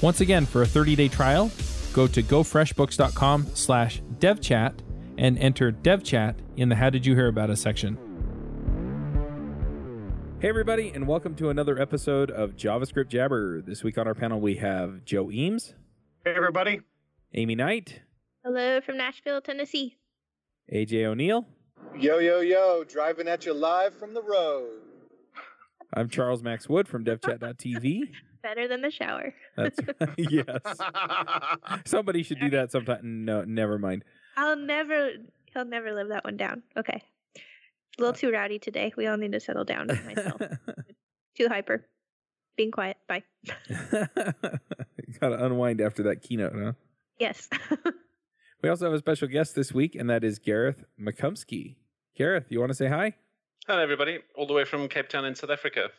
Once again, for a 30 day trial, go to gofreshbooks.com slash devchat and enter devchat in the How Did You Hear About Us section. Hey, everybody, and welcome to another episode of JavaScript Jabber. This week on our panel, we have Joe Eames, Hey, everybody. Aimee Knight, Hello from Nashville, Tennessee. AJ O'Neal. Yo, yo, yo, driving at you live from the road. I'm Charles Max Wood from devchat.tv. Better than the shower. That's yes. Somebody should do that sometime. No, never mind. I'll never. He'll never live that one down. Okay. A little uh too rowdy today. We all need to settle down. with Myself. too hyper. Being quiet. Bye. Got to unwind after that keynote, huh? Yes. We also have a special guest this week, and that is Gareth McCumskey. Gareth, you want to say hi? Hello, everybody, all the way from Cape Town in South Africa.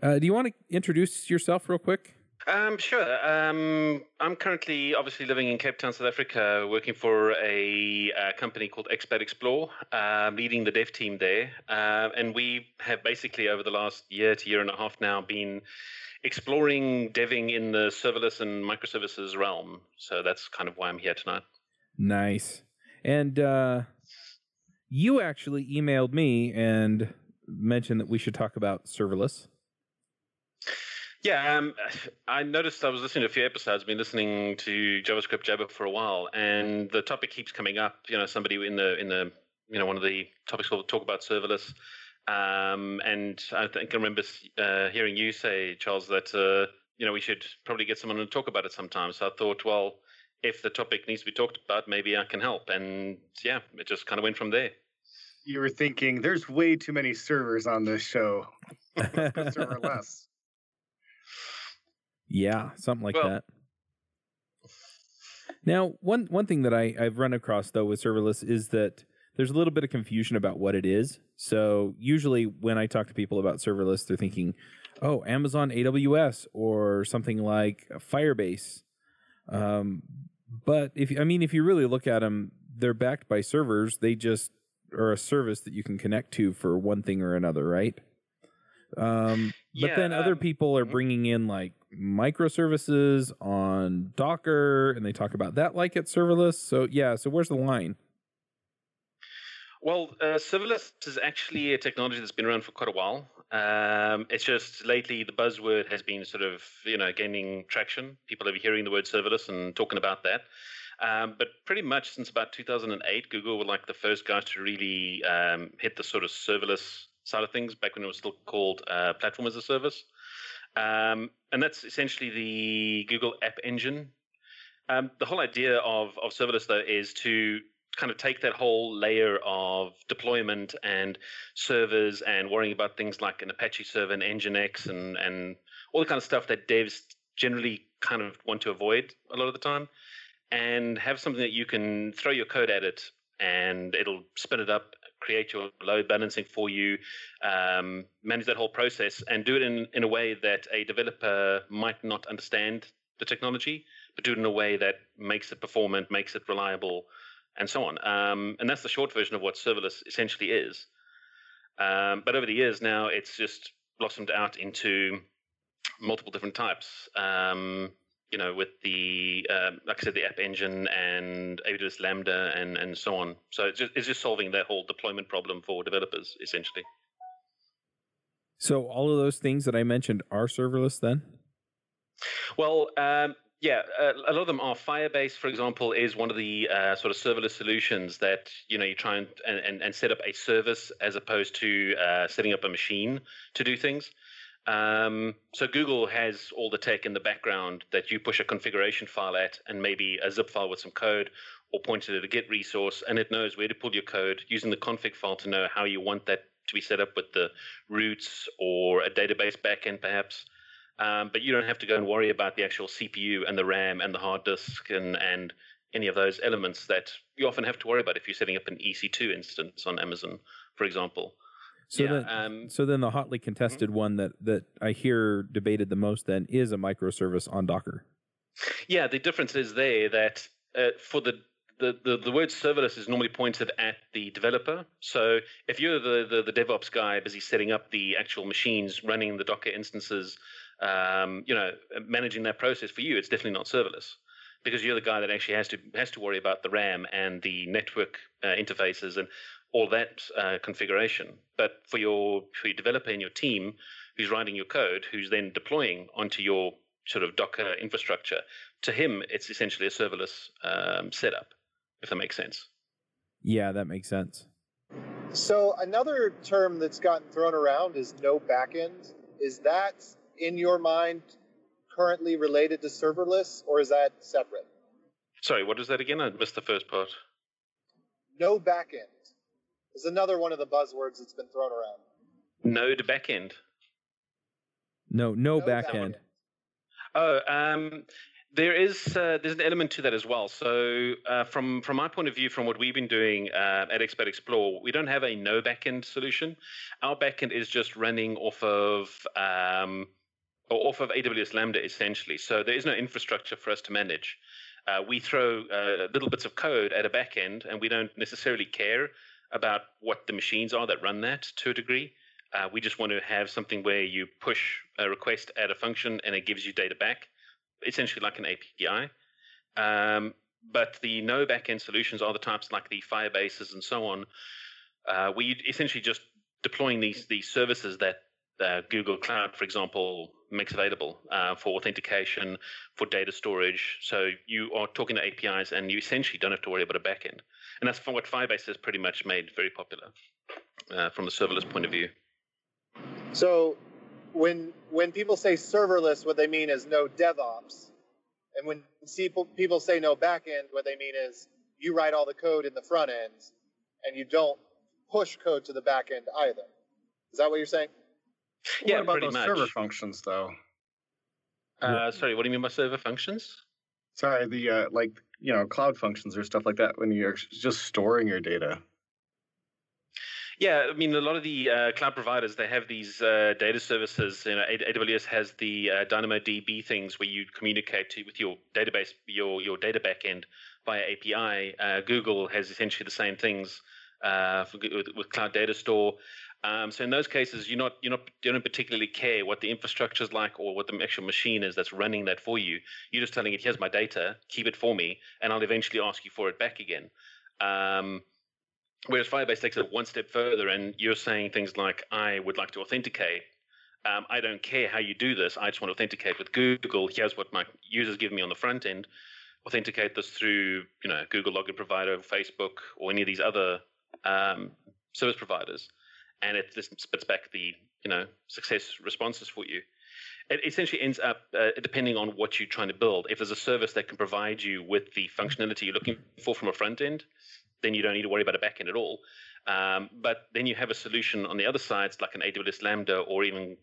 Uh, do you want to introduce yourself real quick? Um, sure. Um, I'm currently obviously living in Cape Town, South Africa, working for a, uh company called Expat Explore, um, leading the dev team there. Uh, and we have basically, over the last year to year and a half now, been exploring deving in the serverless and microservices realm. So that's kind of why I'm here tonight. Nice. And uh, you actually emailed me and mentioned that we should talk about serverless. Yeah, um, I noticed I was listening to a few episodes. I've Been listening to JavaScript Jabber for a while, and the topic keeps coming up. You know, somebody in the in the you know one of the topics will talk about serverless, um, and I think I remember uh, hearing you say, Charles, that uh, you know we should probably get someone to talk about it sometime. So I thought, well, if the topic needs to be talked about, maybe I can help. And yeah, it just kind of went from there. You were thinking there's way too many servers on this show. Server less. Yeah, something like Well- that. Now, one one thing that I, I've run across though with serverless is that there's a little bit of confusion about what it is. So usually when I talk to people about serverless, they're thinking, "Oh, Amazon AWS or something like Firebase." Um, but if I mean, if you really look at them, they're backed by servers. They just are a service that you can connect to for one thing or another, right? Um, but Yeah, then other um, people are mhm. bringing in like microservices on Docker, and they talk about that like it's serverless. So yeah, so where's the line? Well, uh, serverless is actually a technology that's been around for quite a while. Um, it's just lately the buzzword has been sort of you know gaining traction. People are hearing the word serverless and talking about that. Um, but pretty much since about 2008, Google were like the first guys to really um, hit the sort of serverless side of things. Back when it was still called uh, platform as a service, um, and that's essentially the Google App Engine. Um, the whole idea of of serverless though is to kind of take that whole layer of deployment and servers and worrying about things like an Apache server and Nginx and and all the kind of stuff that devs generally kind of want to avoid a lot of the time, and have something that you can throw your code at it and it'll spin it up, create your load balancing for you, um, manage that whole process, and do it in in a way that a developer might not understand the technology, but do it in a way that makes it performant, makes it reliable, and so on. Um, and that's the short version of what serverless essentially is. Um, but over the years now, it's just blossomed out into multiple different types. Um, you know, with the um, like I said, the App Engine and AWS Lambda and and so on. So it's just, it's just solving that whole deployment problem for developers essentially. So all of those things that I mentioned are serverless then? Well, um, Yeah, a lot of them are Firebase, for example, is one of the uh, sort of serverless solutions that you know you try and and, and set up a service as opposed to uh, setting up a machine to do things. Um, so Google has all the tech in the background that you push a configuration file at, and maybe a zip file with some code, or point it at a Git resource, and it knows where to pull your code using the config file to know how you want that to be set up with the roots or a database backend, perhaps. Um, but you don't have to go and worry about the actual CPU and the RAM and the hard disk and, and any of those elements that you often have to worry about if you're setting up an EC2 instance on Amazon, for example. So yeah, then, um, so then the hotly contested one that that I hear debated the most then is a microservice on Docker. Yeah, the difference is there that uh, for the the, the, the word serverless is normally pointed at the developer. So if you're the, the, the DevOps guy busy setting up the actual machines, running the Docker instances, um, you know, managing that process for you, it's definitely not serverless because you're the guy that actually has to has to worry about the RAM and the network uh, interfaces and all that uh, configuration. But for your for your developer and your team, who's writing your code, who's then deploying onto your sort of Docker infrastructure, to him it's essentially a serverless um, setup if that makes sense. Yeah, that makes sense. So another term that's gotten thrown around is no backend. Is that in your mind currently related to serverless, or is that separate? Sorry, what is that again? I missed the first part. No backend is another one of the buzzwords that's been thrown around. Node backend. No, no, No backend. backend. Oh, um, there is uh, there's an element to that as well. So uh, from from my point of view, from what we've been doing uh, at Expat Explore, we don't have a no backend solution. Our backend is just running off of um, or off of AWS Lambda essentially. So there is no infrastructure for us to manage. Uh, we throw uh, little bits of code at a backend, and we don't necessarily care about what the machines are that run that to a degree. Uh, we just want to have something where you push a request at a function and it gives you data back essentially like an API. Um, but the no backend solutions are the types like the Firebases and so on. Uh, we essentially just deploying these these services that uh, Google Cloud, for example, makes available uh, for authentication, for data storage. So you are talking to APIs, and you essentially don't have to worry about a backend. And that's what Firebase has pretty much made very popular uh, from the serverless point of view. So when when people say serverless, what they mean is no DevOps, and when people people say no backend, what they mean is you write all the code in the front end, and you don't push code to the back end either. Is that what you're saying? Yeah, what about those much. server functions, though? Uh, sorry, what do you mean by server functions? Sorry, the uh, like you know cloud functions or stuff like that when you're just storing your data. Yeah, I mean, a lot of the uh, cloud providers they have these uh, data services. You know, AWS has the uh, DynamoDB things where you communicate to, with your database, your your data backend via API. Uh, Google has essentially the same things uh, with, with Cloud Data Store. Um, so in those cases, you're not you're not you don't particularly care what the infrastructure is like or what the actual machine is that's running that for you. You're just telling it, "Here's my data, keep it for me, and I'll eventually ask you for it back again." Um, Whereas Firebase takes it one step further, and you're saying things like, "I would like to authenticate. Um, I don't care how you do this. I just want to authenticate with Google. Here's what my users give me on the front end. Authenticate this through, you know, Google Login Provider, Facebook, or any of these other um, service providers, and it just spits back the, you know, success responses for you. It essentially ends up uh, depending on what you're trying to build. If there's a service that can provide you with the functionality you're looking for from a front end, then you don't need to worry about a backend at all. Um, but then you have a solution on the other side, like an AWS Lambda or even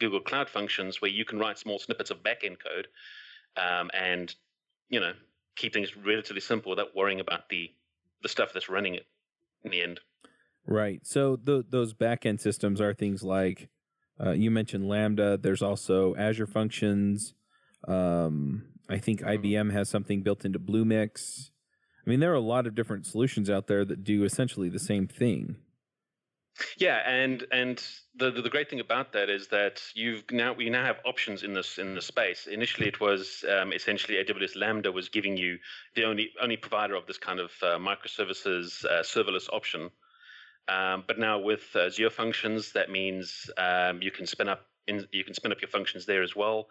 Google Cloud Functions, where you can write small snippets of backend code um, and you know keep things relatively simple without worrying about the the stuff that's running it in the end. Right. So th- those backend systems are things like uh, you mentioned Lambda. There's also Azure Functions. Um, I think IBM has something built into Bluemix. I mean, there are a lot of different solutions out there that do essentially the same thing. Yeah, and and the the great thing about that is that you've now we now have options in this in the space. Initially, it was um, essentially AWS Lambda was giving you the only only provider of this kind of uh, microservices uh, serverless option. Um, but now with uh, Azure Functions, that means um, you can spin up in, you can spin up your functions there as well.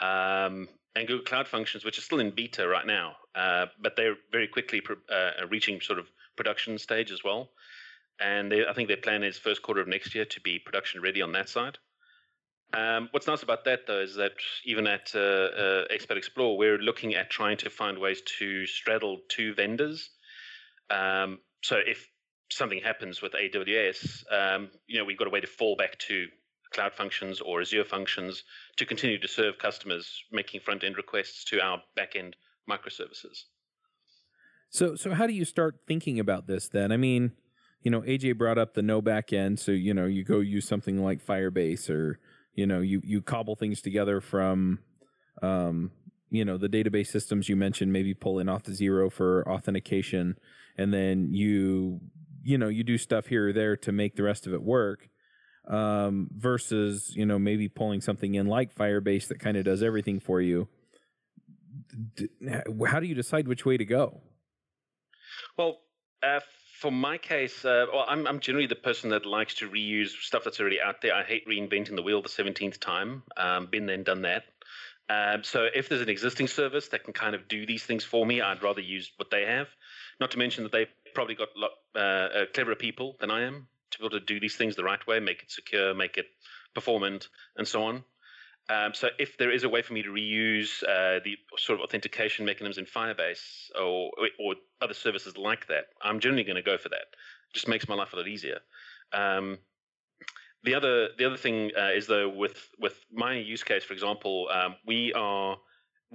Um, and Google Cloud Functions, which is still in beta right now, uh, but they're very quickly uh, reaching sort of production stage as well. And they, I think their plan is first quarter of next year to be production ready on that side. Um, what's nice about that, though, is that even at uh, uh, Expat Explore, we're looking at trying to find ways to straddle two vendors. Um, so if something happens with AWS, um, you know, we've got a way to fall back to Cloud Functions or Azure Functions to continue to serve customers making front end requests to our back end microservices. So, so how do you start thinking about this then? I mean, you know, AJ brought up the no back end, so you know, you go use something like Firebase or you know you you cobble things together from um, you know the database systems you mentioned maybe pull in Auth0 for authentication and then you you know you do stuff here or there to make the rest of it work um, versus you know maybe pulling something in like firebase that kind of does everything for you D- how do you decide which way to go well uh, for my case, uh, well, I'm, I'm generally the person that likes to reuse stuff that's already out there. I hate reinventing the wheel the 17th time. Um, been there done that. Um, so if there's an existing service that can kind of do these things for me, I'd rather use what they have. Not to mention that they've probably got a lot uh, uh, cleverer people than I am to be able to do these things the right way, make it secure, make it performant, and so on. Um, so if there is a way for me to reuse uh, the sort of authentication mechanisms in Firebase or or other services like that, I'm generally going to go for that. It just makes my life a lot easier. Um, the other the other thing uh, is though with with my use case, for example, um, we are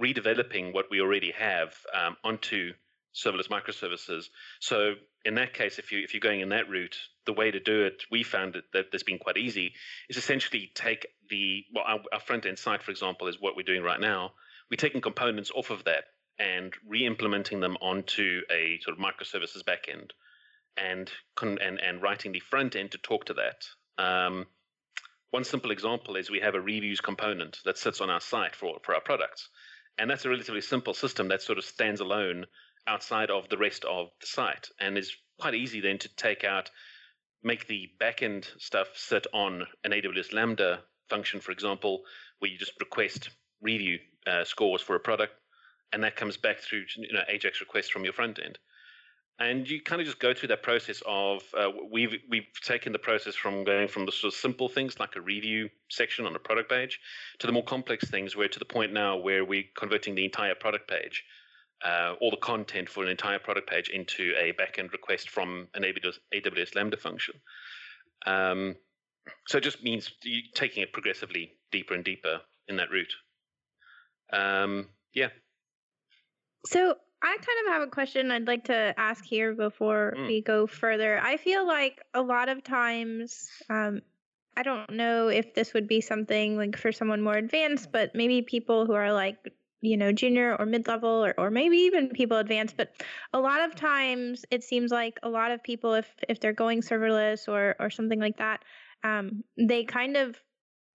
redeveloping what we already have um, onto serverless microservices. So in that case, if you if you're going in that route, the way to do it, we found that that's been quite easy, is essentially take the well, our, our front end site, for example, is what we're doing right now. We're taking components off of that and re-implementing them onto a sort of microservices backend, and and and writing the front end to talk to that. Um, one simple example is we have a reviews component that sits on our site for for our products, and that's a relatively simple system that sort of stands alone outside of the rest of the site. And it's quite easy then to take out make the backend stuff sit on an AWS Lambda function, for example, where you just request review uh, scores for a product, and that comes back through you know AJAX requests from your front end. And you kind of just go through that process of uh, we've we've taken the process from going from the sort of simple things like a review section on a product page to the more complex things, where to the point now where we're converting the entire product page uh, all the content for an entire product page into a backend request from an AWS, AWS Lambda function. Um, so it just means taking it progressively deeper and deeper in that route. Um, yeah. So I kind of have a question I'd like to ask here before mm. we go further. I feel like a lot of times, um, I don't know if this would be something like for someone more advanced, but maybe people who are like you know junior or mid-level or, or maybe even people advanced but a lot of times it seems like a lot of people if if they're going serverless or or something like that um, they kind of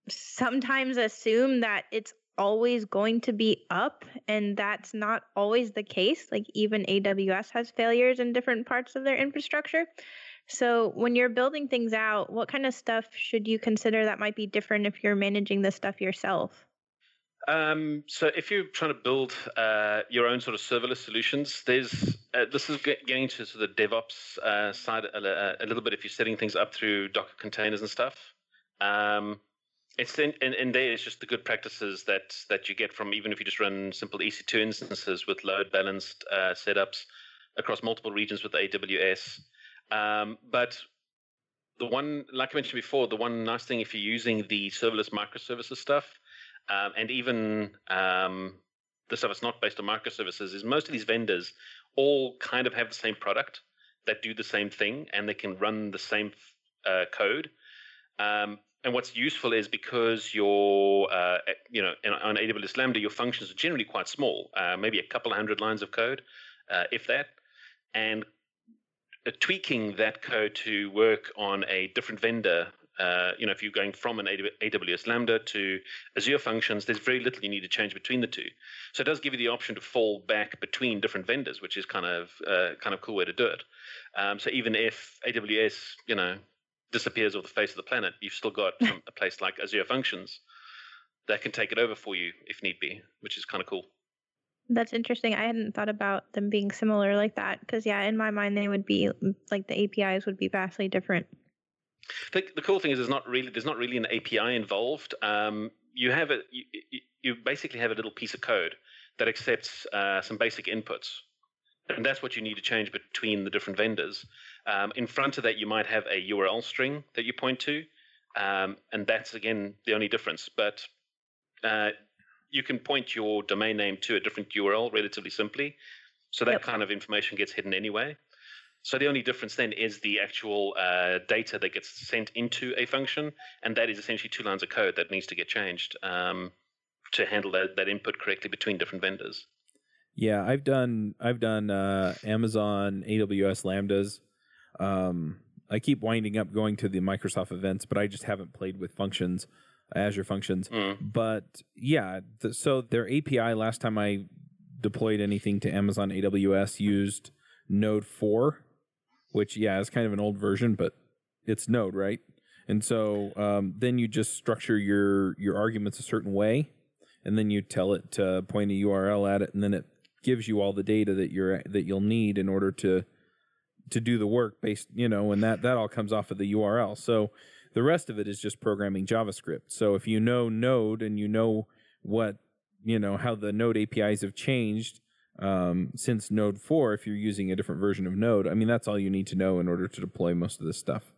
sometimes assume that it's always going to be up and that's not always the case. Like even aws has failures in different parts of their infrastructure. So when you're building things out what kind of stuff should you consider that might be different if you're managing this stuff yourself um, so if you're trying to build uh, your own sort of serverless solutions, there's uh, this is getting to sort of the DevOps uh, side a, a, little bit. If you're setting things up through Docker containers and stuff, um, it's in, in, in there. It's just the good practices that that you get from even if you just run simple EC2 instances with load balanced uh, setups across multiple regions with AWS. Um, but the one, like I mentioned before, the one nice thing if you're using the serverless microservices stuff um, and even um, the stuff that's not based on microservices is most of these vendors all kind of have the same product that do the same thing and they can run the same uh, code. Um, and what's useful is because your, uh, you know, on AWS Lambda, your functions are generally quite small, uh, maybe a couple of hundred lines of code, uh, if that. And uh, tweaking that code to work on a different vendor uh, you know, if you're going from an AWS Lambda to Azure Functions, there's very little you need to change between the two. So it does give you the option to fall back between different vendors, which is kind of uh, kind of cool way to do it. Um, so even if AWS, you know, disappears off the face of the planet, you've still got a place like Azure Functions that can take it over for you if need be, which is kind of cool. That's interesting. I hadn't thought about them being similar like that because, yeah, in my mind, they would be like the APIs would be vastly different. The, the cool thing is, there's not really there's not really an API involved. Um, you have a you, you basically have a little piece of code that accepts uh, some basic inputs, and that's what you need to change between the different vendors. Um, in front of that, you might have a URL string that you point to, um, and that's again the only difference. But uh, you can point your domain name to a different URL relatively simply, so that yep. kind of information gets hidden anyway. So the only difference then is the actual uh, data that gets sent into a function, and that is essentially two lines of code that needs to get changed um, to handle that, that input correctly between different vendors. Yeah, I've done I've done uh, Amazon AWS lambdas. Um, I keep winding up going to the Microsoft events, but I just haven't played with functions, Azure functions. Mm. But yeah, the, so their API last time I deployed anything to Amazon AWS used Node four which yeah is kind of an old version, but it's Node, right? And so um, then you just structure your your arguments a certain way, and then you tell it to point a URL at it, and then it gives you all the data that you're that you'll need in order to to do the work based you know and that that all comes off of the url so the rest of it is just programming javascript so if you know node and you know what you know how the node apis have changed um, since Node 4, if you're using a different version of Node, I mean, that's all you need to know in order to deploy most of this stuff.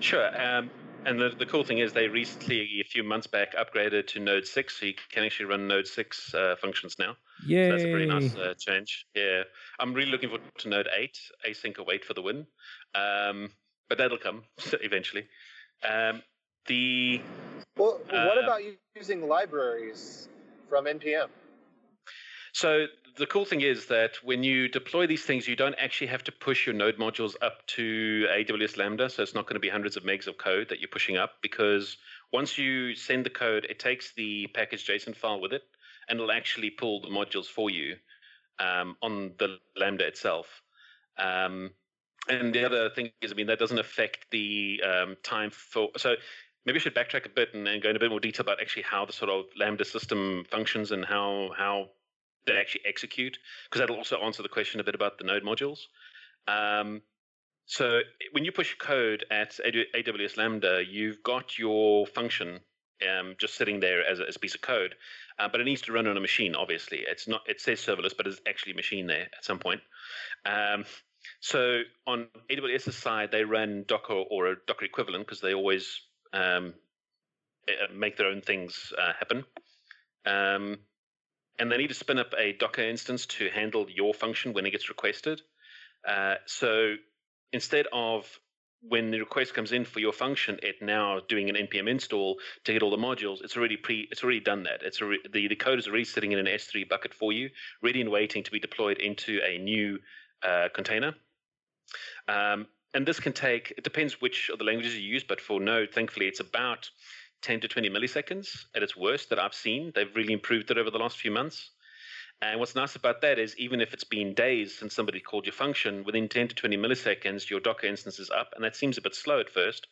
Sure. Um, and the, the cool thing is they recently, a few months back, upgraded to Node 6, so you can actually run Node 6 uh, functions now. Yeah, so that's a pretty nice uh, change. Yeah. I'm really looking forward to Node 8, async await for the win. Um, but that'll come eventually. Um, the Well, what uh, about using libraries from NPM? So the cool thing is that when you deploy these things, you don't actually have to push your node modules up to AWS Lambda. So it's not going to be hundreds of megs of code that you're pushing up because once you send the code, it takes the package JSON file with it and it'll actually pull the modules for you um, on the Lambda itself. Um, and the other thing is, I mean, that doesn't affect the um, time for. So maybe I should backtrack a bit and, and, go into a bit more detail about actually how the sort of Lambda system functions and how how that actually execute, because that'll also answer the question a bit about the node modules. Um, so when you push code at AWS Lambda, you've got your function um, just sitting there as a, as a, piece of code, uh, but it needs to run on a machine. Obviously, it's not. It says serverless, but it's actually a machine there at some point. Um, so on AWS's side, they run Docker or a Docker equivalent because they always um, uh, make their own things uh, happen. Um, and they need to spin up a Docker instance to handle your function when it gets requested. Uh, so instead of when the request comes in for your function, it now doing an npm install to get all the modules. It's already pre. It's already done that. It's already, the the code is already sitting in an S3 bucket for you, ready and waiting to be deployed into a new uh, container. Um, and this can take. It depends which of the languages you use, but for Node, thankfully, it's about 10 to 20 milliseconds at its worst that I've seen. They've really improved it over the last few months. And what's nice about that is even if it's been days since somebody called your function, within 10 to 20 milliseconds, your Docker instance is up. And that seems a bit slow at first.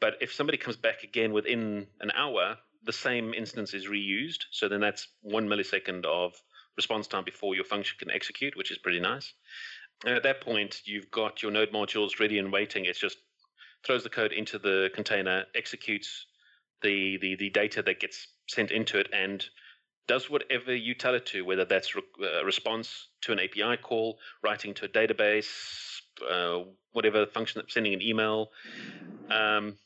But if somebody comes back again within an hour, the same instance is reused. So then that's one millisecond of response time before your function can execute, which is pretty nice. And at that point, you've got your node modules ready and waiting. It just throws the code into the container, executes the, the, the data that gets sent into it and does whatever you tell it to, whether that's re- a response to an API call, writing to a database, uh, whatever function, that's sending an email. Um,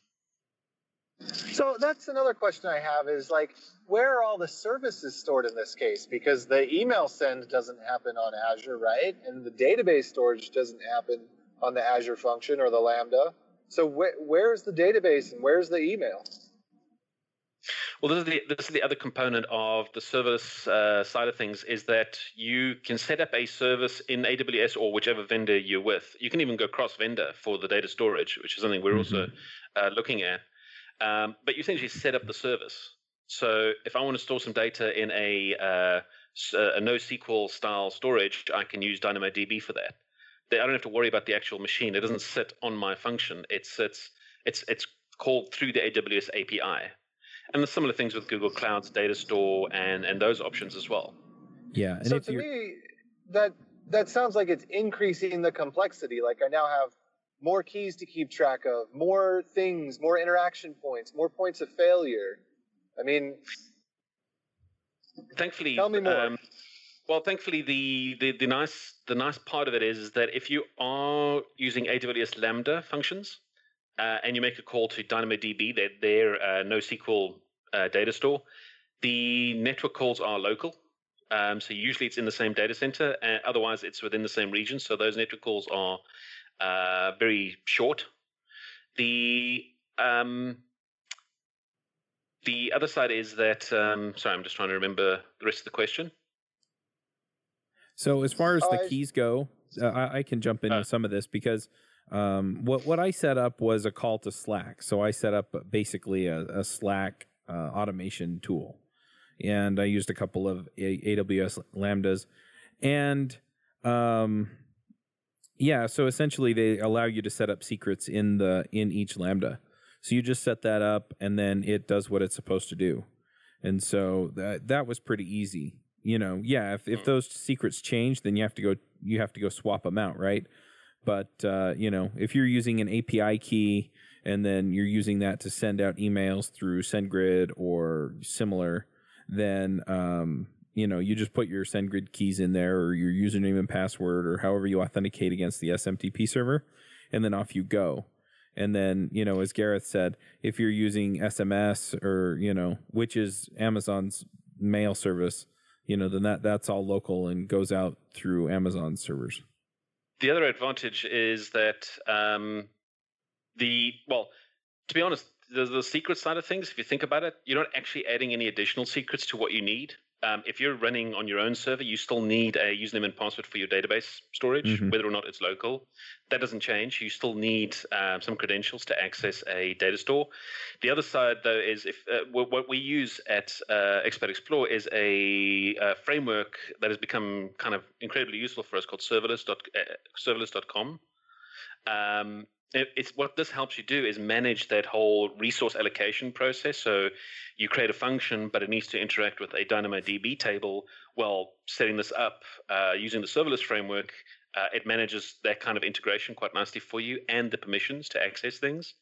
so that's another question I have is like, where are all the services stored in this case? Because the email send doesn't happen on Azure, right? And the database storage doesn't happen on the Azure function or the Lambda. So wh- where's the database and where's the email? Well, this is the this is the other component of the service uh, side of things is that you can set up a service in AWS or whichever vendor you're with. You can even go cross vendor for the data storage, which is something we're mm-hmm. also uh, looking at. Um, but you essentially set up the service. So if I want to store some data in a uh, a NoSQL style storage, I can use DynamoDB for that. I don't have to worry about the actual machine. It doesn't sit on my function. It sits. It's it's called through the AWS API. And the similar things with Google Cloud's data store and and those options as well. Yeah, and so if to you me, that that sounds like it's increasing the complexity. Like I now have more keys to keep track of, more things, more interaction points, more points of failure. I mean, thankfully, Tell me more. Um, well, thankfully, the, the the nice the nice part of it is, is that if you are using AWS Lambda functions uh, and you make a call to DynamoDB, their their uh, NoSQL uh, data store, the network calls are local. Um, so usually it's in the same data center. Uh, otherwise, it's within the same region. So those network calls are uh, very short. The um, the other side is that um, sorry, I'm just trying to remember the rest of the question. So as far as the keys go, uh, I, I can jump into Uh. some of this because um, what what I set up was a call to Slack. So I set up basically a, a Slack uh, automation tool, and I used a couple of a- AWS lambdas, and um, yeah. So essentially, they allow you to set up secrets in the in each lambda. So you just set that up, and then it does what it's supposed to do. And so that that was pretty easy. You know, yeah. If if Mm. those secrets change, then you have to go you have to go swap them out, right? But uh, you know, if you're using an API key and then you're using that to send out emails through SendGrid or similar, then um, you know you just put your SendGrid keys in there or your username and password or however you authenticate against the SMTP server, and then off you go. And then, you know, as Gareth said, if you're using SMS or, you know, which is Amazon's mail service, you know, then that that's all local and goes out through Amazon servers. The other advantage is that um, the well, to be honest, the, the secret side of things, if you think about it, you're not actually adding any additional secrets to what you need. Um, if you're running on your own server, you still need a username and password for your database storage, Mhm. whether or not it's local. That doesn't change. You still need um, some credentials to access a data store. The other side, though, is if uh, what we use at uh, Expat Explore is a, uh framework that has become kind of incredibly useful for us called serverless. Dot, uh, serverless.com. Um, it's what this helps you do is manage that whole resource allocation process. So you create a function, but it needs to interact with a DynamoDB table. Well, setting this up uh, using the serverless framework, uh, it manages that kind of integration quite nicely for you and the permissions to access things.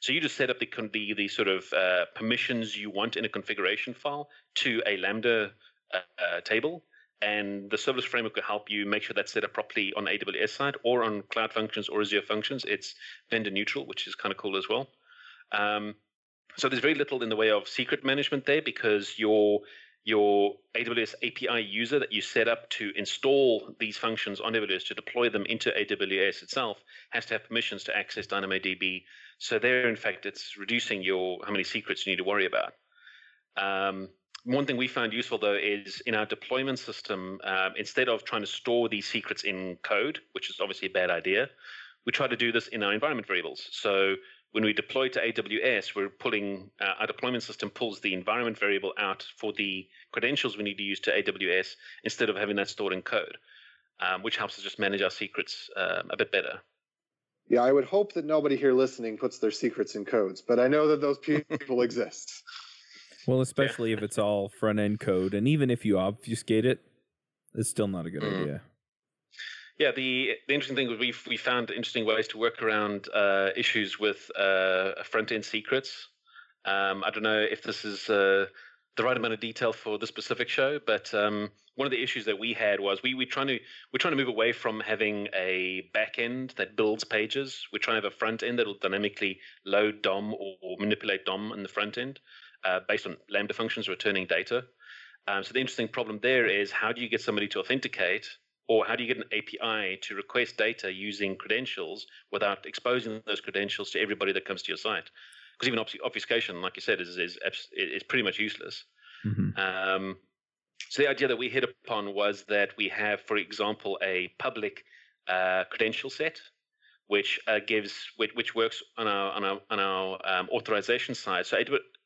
So you just set up the the, the sort of uh, permissions you want in a configuration file to a Lambda uh, uh, table, and the serverless framework will help you make sure that's set up properly on AWS side or on Cloud Functions or Azure Functions. It's vendor neutral, which is kind of cool as well. Um, so there's very little in the way of secret management there because your your AWS API user that you set up to install these functions on AWS to deploy them into AWS itself has to have permissions to access DynamoDB. So there, in fact, it's reducing your how many secrets you need to worry about. Um, one thing we found useful though is in our deployment system, um, instead of trying to store these secrets in code, which is obviously a bad idea, we try to do this in our environment variables. So when we deploy to AWS, we're pulling uh, our deployment system pulls the environment variable out for the credentials we need to use to AWS instead of having that stored in code, um, which helps us just manage our secrets um, a bit better. Yeah, I would hope that nobody here listening puts their secrets in codes, but I know that those people exist. Well, especially if it's all front end code, and even if you obfuscate it, it's still not a good Mm. idea. Yeah, the the interesting thing was we we found interesting ways to work around uh, issues with uh, front end secrets. Um, I don't know if this is uh, the right amount of detail for the specific show, but um, one of the issues that we had was we we trying to we're trying to move away from having a back end that builds pages. We're trying to have a front end that will dynamically load DOM or, or manipulate DOM in the front end uh, based on Lambda functions returning data. Um, so the interesting problem there is how do you get somebody to authenticate or how do you get an API to request data using credentials without exposing those credentials to everybody that comes to your site? Because even obfus- obfuscation, like you said, is is, is pretty much useless. Mhm. Um, so the idea that we hit upon was that we have, for example, a public uh, credential set, which uh, gives which, which works on our on our on our um, authorization side. So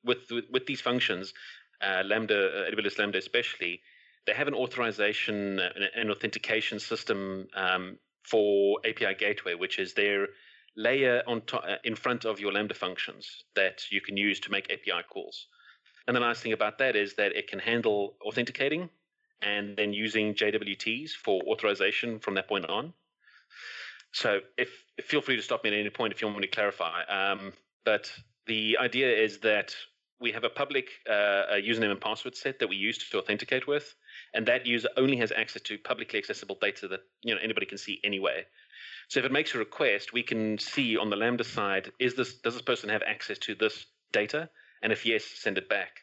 with, with with these functions, uh, Lambda, uh, AWS Lambda especially, they have an authorization and an authentication system um, for API Gateway, which is their layer on to- uh, in front of your Lambda functions that you can use to make API calls. And the nice thing about that is that it can handle authenticating and then using JWTs for authorization from that point on. So if, feel free to stop me at any point if you want me to clarify. Um, but the idea is that we have a public uh, username and password set that we use to authenticate with, and that user only has access to publicly accessible data that you know anybody can see anyway. So if it makes a request, we can see on the Lambda side, is this does this person have access to this data? And if yes, send it back.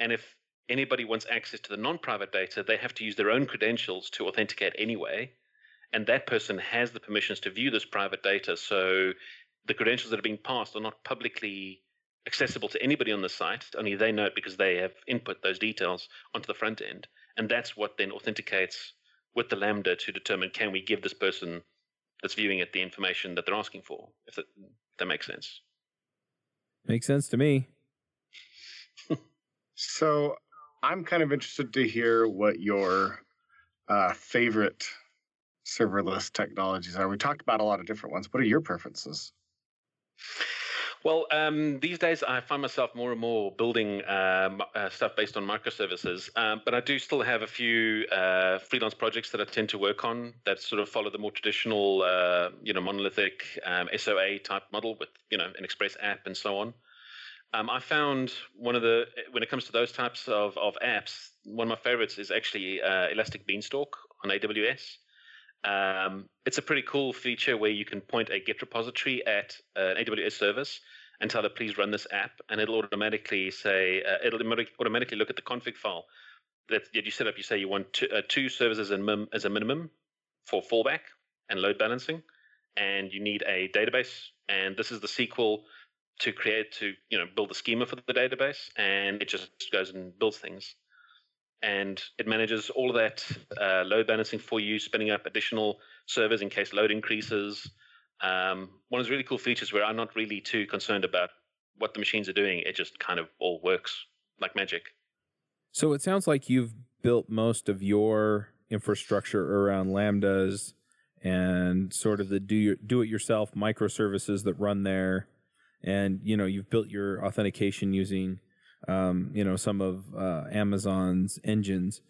And if anybody wants access to the non-private data, they have to use their own credentials to authenticate anyway. And that person has the permissions to view this private data. So the credentials that are being passed are not publicly accessible to anybody on the site. Only they know it because they have input those details onto the front end. And that's what then authenticates with the Lambda to determine can we give this person that's viewing it the information that they're asking for. If that, if that makes sense. Makes sense to me. so I'm kind of interested to hear what your uh, favorite serverless technologies are. We talked about a lot of different ones. What are your preferences? Well, um, these days I find myself more and more building um, uh, stuff based on microservices, um, but I do still have a few uh, freelance projects that I tend to work on that sort of follow the more traditional, uh, you know, monolithic um, SOA type model with you know an Express app and so on. Um, I found one of the when it comes to those types of, of apps, one of my favorites is actually uh, Elastic Beanstalk on AWS. Um, it's a pretty cool feature where you can point a Git repository at an AWS service and tell it, please run this app, and it'll automatically say, uh, it'll automatically look at the config file that, you set up. You say you want two, uh, two mim, as a minimum for fallback and load balancing, and you need a database, and this is the SQL to create to you know build the schema for the database, and it just goes and builds things and it manages all of that uh, load balancing for you, spinning up additional servers in case load increases. Um, one of the really cool features where I'm not really too concerned about what the machines are doing, it just kind of all works like magic. So it sounds like you've built most of your infrastructure around lambdas and sort of the do do it yourself microservices that run there and you know you've built your authentication using um, you know, some of uh, Amazon's engines.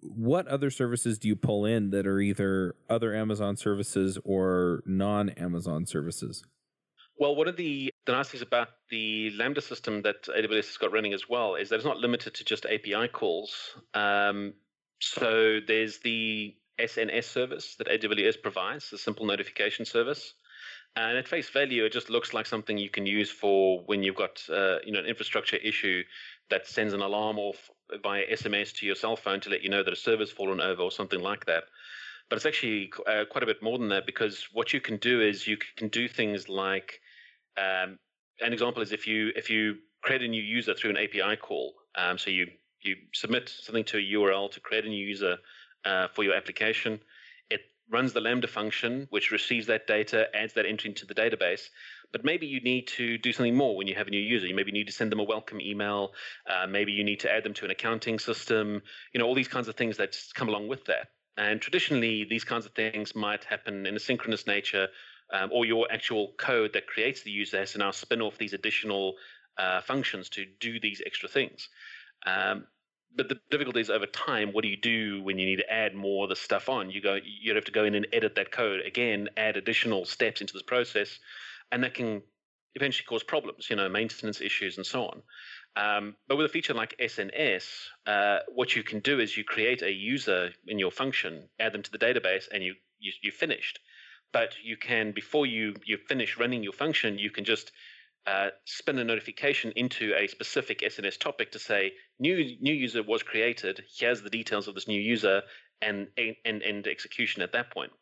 What other services do you pull in that are either other Amazon services or non-Amazon services? Well, one of the, the nice things about the Lambda system that AWS has got running as well is that it's not limited to just API calls. Um, so there's the SNS service that AWS provides, the simple notification service. And at face value, it just looks like something you can use for when you've got uh, you know an infrastructure issue that sends an alarm off via SMS to your cell phone to let you know that a server's fallen over or something like that. But it's actually uh, quite a bit more than that because what you can do is you can do things like um, an example is if you if you create a new user through an API call. Um, so you you submit something to a URL to create a new user uh, for your application runs the Lambda function, which receives that data, adds that entry into the database. But maybe you need to do something more when you have a new user. You maybe need to send them a welcome email. Uh, maybe you need to add them to an accounting system. You know, all these kinds of things that come along with that. And traditionally, these kinds of things might happen in a synchronous nature, um, or your actual code that creates the user has to now spin off these additional uh, functions to do these extra things. Um, but the difficulty is over time what do you do when you need to add more of the stuff on? You go you'd have to go in and edit that code again add additional steps into this process and that can eventually cause problems you know maintenance issues and so on. Um, but with a feature like sns uh, what you can do is you create a user in your function add them to the database and you, you you finished. But you can before you you finish running your function you can just uh, spin a notification into a specific SNS topic to say new new user was created. Here's the details of this new user, and and and execution at that point.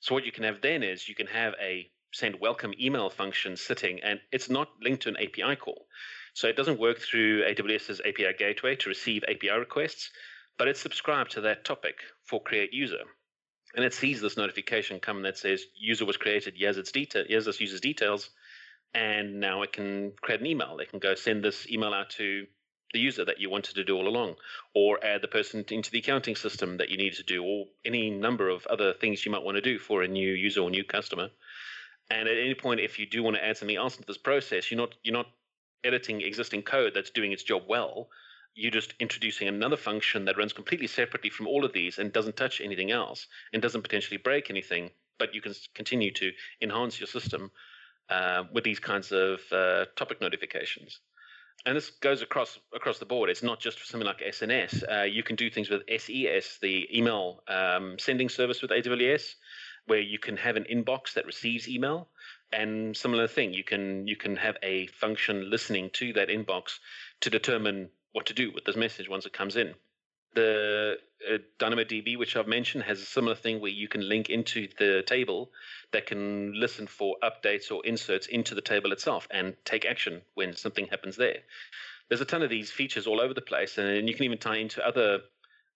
So what you can have then is you can have a send welcome email function sitting, and it's not linked to an API call. So it doesn't work through AWS's API gateway to receive API requests, but it's subscribed to that topic for create user. And it sees this notification come that says user was created, here's its detail, here's this user's details, and now it can create an email. They can go send this email out to the user that you wanted to do all along, or add the person into the accounting system that you needed to do, or any number of other things you might want to do for a new user or new customer. And at any point, if you do want to add something else into this process, you're not you're not editing existing code that's doing its job well. You're just introducing another function that runs completely separately from all of these and doesn't touch anything else and doesn't potentially break anything, but you can continue to enhance your system uh, with these kinds of uh, topic notifications. And this goes across across the board. It's not just for something like SNS. Uh, you can do things with SES, the email um, sending service with AWS, where you can have an inbox that receives email and similar thing you can you can have a function listening to that inbox to determine what to do with this message once it comes in the uh, DynamoDB, which I've mentioned, has a similar thing where you can link into the table that can listen for updates or inserts into the table itself and take action when something happens there. There's a ton of these features all over the place, and you can even tie into other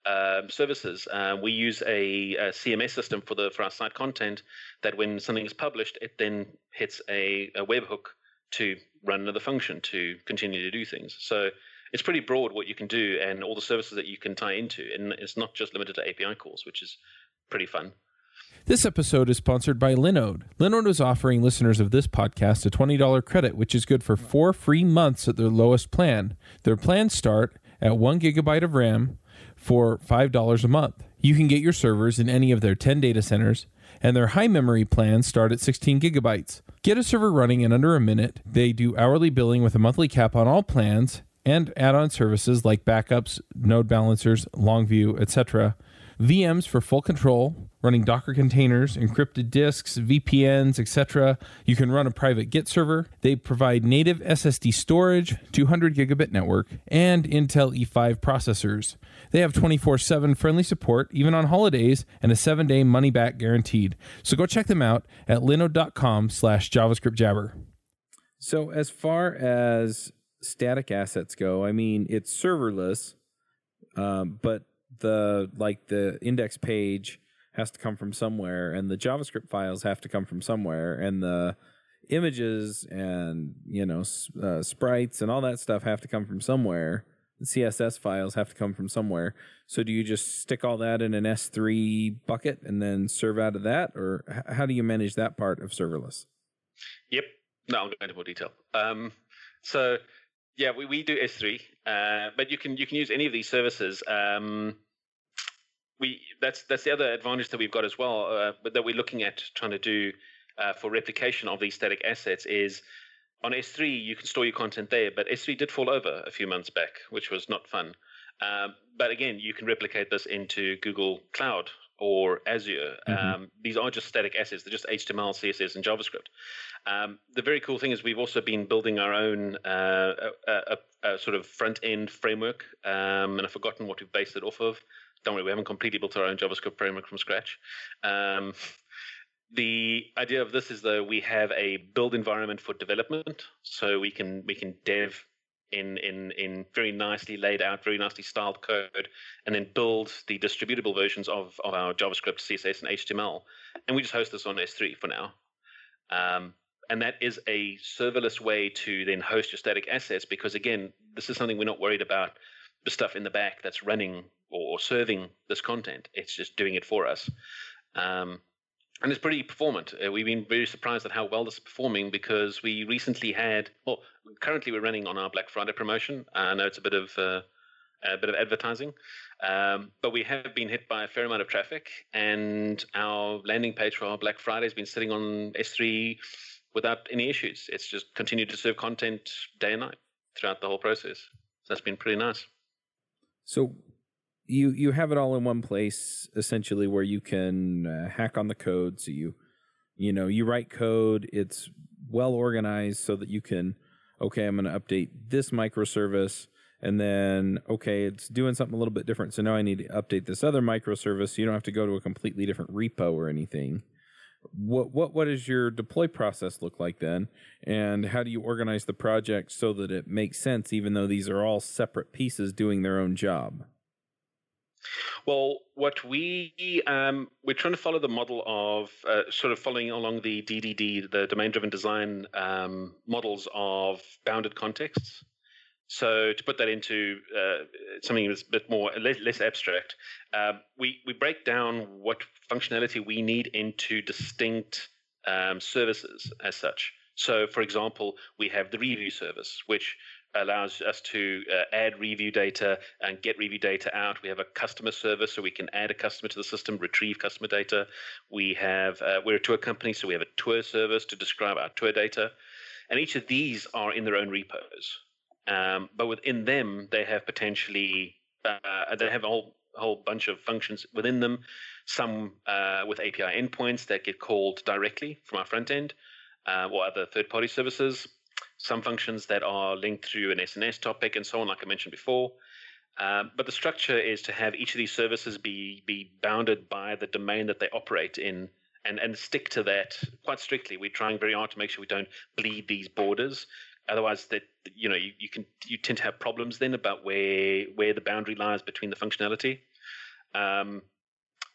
um, services. Uh, we use a, a, CMS system for the for our site content that when something is published, it then hits a, a webhook to run another function to continue to do things. So it's pretty broad what you can do and all the services that you can tie into, and it's not just limited to API calls, which is pretty fun. This episode is sponsored by Linode. Linode is offering listeners of this podcast a $20 credit, which is good for four free months at their lowest plan. Their plans start at one gigabyte of RAM for $5 a month. You can get your servers in any of their 10 data centers, and their high memory plans start at 16 gigabytes. Get a server running in under a minute. They do hourly billing with a monthly cap on all plans and add on services like backups, node balancers, Longview, etc. VMs for full control, running Docker containers, encrypted disks, VPNs, etc. You can run a private Git server. They provide native SSD storage, 200 gigabit network, and Intel E5 processors. They have 24/7 friendly support even on holidays and a 7-day money back guaranteed. So go check them out at linode.com/javascriptjabber. So as far as static assets go, I mean it's serverless, um, but the like the index page has to come from somewhere, and the JavaScript files have to come from somewhere, and the images and you know uh, sprites and all that stuff have to come from somewhere. The CSS files have to come from somewhere. So do you just stick all that in an S3 bucket and then serve out of that, or how do you manage that part of serverless? Yep. No, I'll go into more detail. Um, so yeah, we, we do S3, uh, but you can you can use any of these services. Um, we that's that's the other advantage that we've got as well, uh, that we're looking at trying to do uh, for replication of these static assets is on S3 you can store your content there, but S3 did fall over a few months back, which was not fun. Um, but again, you can replicate this into Google Cloud or Azure. Mm-hmm. Um, these are just static assets; they're just HTML, CSS, and JavaScript. Um, the very cool thing is we've also been building our own uh, a, a, a sort of front end framework, um, and I've forgotten what we've based it off of. Don't worry, we haven't completely built our own JavaScript framework from scratch. Um, the idea of this is that we have a build environment for development, so we can we can dev in in in very nicely laid out, very nicely styled code, and then build the distributable versions of of our JavaScript, CSS, and HTML. And we just host this on S3 for now. Um, and that is a serverless way to then host your static assets because again this is something we're not worried about the stuff in the back that's running or, serving this content it's just doing it for us um, and it's pretty performant uh, we've been very surprised at how well this is performing because we recently had well currently we're running on our black friday promotion i know it's a bit of uh, a bit of advertising. Um, but we have been hit by a fair amount of traffic, and our landing page for our Black Friday has been sitting on S3 without any issues. It's just continued to serve content day and night throughout the whole process. So that's been pretty nice. So you you have it all in one place essentially where you can uh, hack on the code. So you you know you write code it's well organized so that you can okay i'm going to update this microservice and then okay it's doing something a little bit different so now i need to update this other microservice so you don't have to go to a completely different repo or anything. What what what does your deploy process look like then? And how do you organize the project so that it makes sense even though these are all separate pieces doing their own job well what we um, we're trying to follow the model of uh, sort of following along the ddd the domain driven design um, models of bounded contexts so to put that into uh, something that's a bit more less, less abstract, uh, we we break down what functionality we need into distinct um, services as such. So, for example, we have the review service, which allows us to uh, add review data and get review data out. We have a customer service, so we can add a customer to the system, retrieve customer data. We have uh, we're a tour company, so we have a tour service to describe our tour data, and each of these are in their own repos. Um, but within them, they have potentially uh, they have a whole whole bunch of functions within them. Some uh, with API endpoints that get called directly from our front end, uh, or other third party services some functions that are linked through an SNS topic and so on, like I mentioned before. Um, but the structure is to have each of these services be be bounded by the domain that they operate in and, and stick to that quite strictly. We're trying very hard to make sure we don't bleed these borders. Otherwise, that you know you, you can you tend to have problems then about where where the boundary lies between the functionality. Um,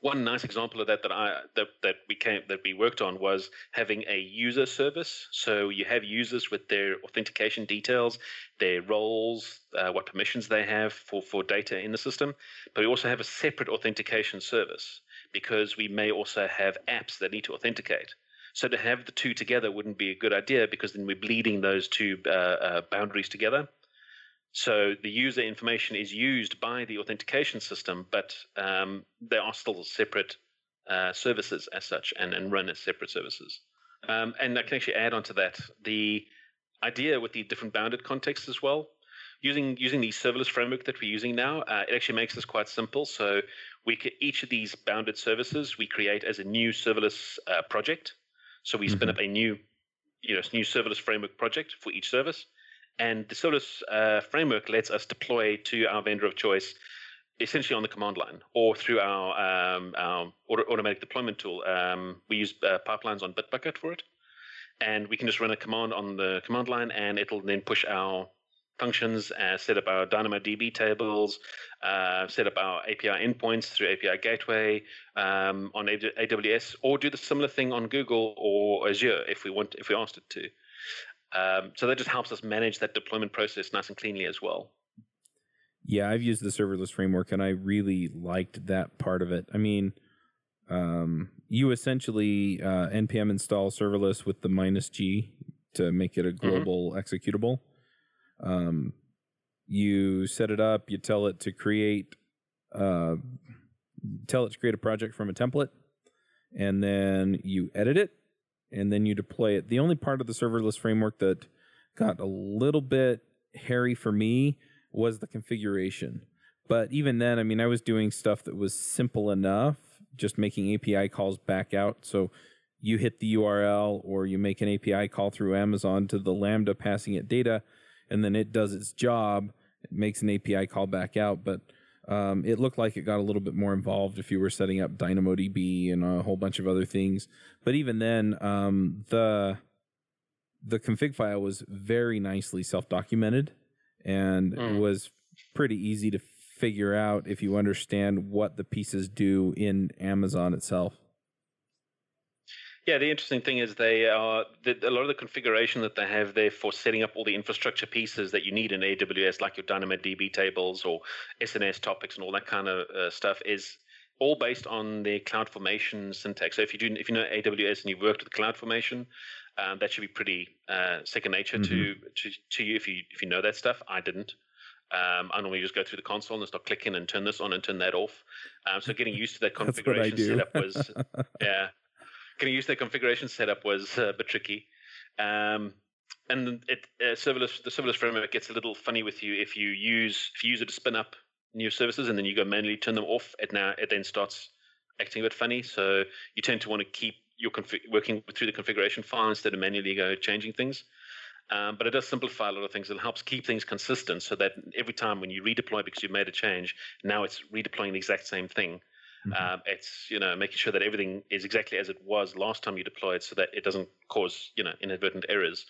one nice example of that that I that, that we came that we worked on was having a user service. So you have users with their authentication details, their roles, uh, what permissions they have for for data in the system, but we also have a separate authentication service because we may also have apps that need to authenticate. So to have the two together wouldn't be a good idea because then we're bleeding those two uh, uh, boundaries together. So the user information is used by the authentication system, but um, they are still separate uh, services as such and, and run as separate services. Um, and I can actually add on to that the idea with the different bounded contexts as well. Using using the serverless framework that we're using now, uh, it actually makes this quite simple. So we can, each of these bounded services we create as a new serverless uh, project. So we mm-hmm. spin up a new you know new serverless framework project for each service and the serverless uh, framework lets us deploy to our vendor of choice essentially on the command line or through our, um, our automatic deployment tool. Um, we use uh, pipelines on Bitbucket for it. And we can just run a command on the command line and it'll then push our functions, uh, set up our DynamoDB tables, uh, set up our API endpoints through API Gateway um, on AWS, or do the similar thing on Google or Azure if we want, if we asked it to. Um, so that just helps us manage that deployment process nice and cleanly as well. Yeah, I've used the serverless framework and I really liked that part of it. I mean, um, you essentially uh, npm install serverless with the minus G to make it a mm-hmm. global mm-hmm. executable. Um, you set it up, you tell it to create, uh, tell it to create a project from a template, and then you edit it and then you deploy it. The only part of the serverless framework that got a little bit hairy for me was the configuration. But even then, I mean, I was doing stuff that was simple enough, just making API calls back out. So you hit the URL or you make an API call through Amazon to the Lambda passing it data, and then it does its job. It makes an API call back out. But um, it looked like it got a little bit more involved if you were setting up DynamoDB and a whole bunch of other things. But even then, um, the the config file was very nicely self documented and mm. was pretty easy to figure out if you understand what the pieces do in Amazon itself. Yeah, the interesting thing is they are the, a lot of the configuration that they have there for setting up all the infrastructure pieces that you need in AWS, like your DynamoDB tables or SNS topics and all that kind of uh, stuff, is all based on the CloudFormation syntax. So if you do, if you know AWS and you've worked with CloudFormation, um, that should be pretty uh, second nature mm-hmm. to, to to you if you if you know that stuff. I didn't. Um, I normally just go through the console and start clicking and turn this on and turn that off. Um, so getting used to that configuration setup was yeah getting used to the configuration setup was uh, a bit tricky. Um, and it uh, serverless the serverless framework gets a little funny with you if you use if you use it to spin up new services and then you go manually turn them off. It now it then starts acting a bit funny. So you tend to want to keep your config working through the configuration file instead of manually go changing things. Um, but it does simplify a lot of things. It helps keep things consistent so that every time when you redeploy because you've made a change, now it's redeploying the exact same thing. Mm-hmm. Um, it's you know making sure that everything is exactly as it was last time you deployed, so that it doesn't cause you know inadvertent errors,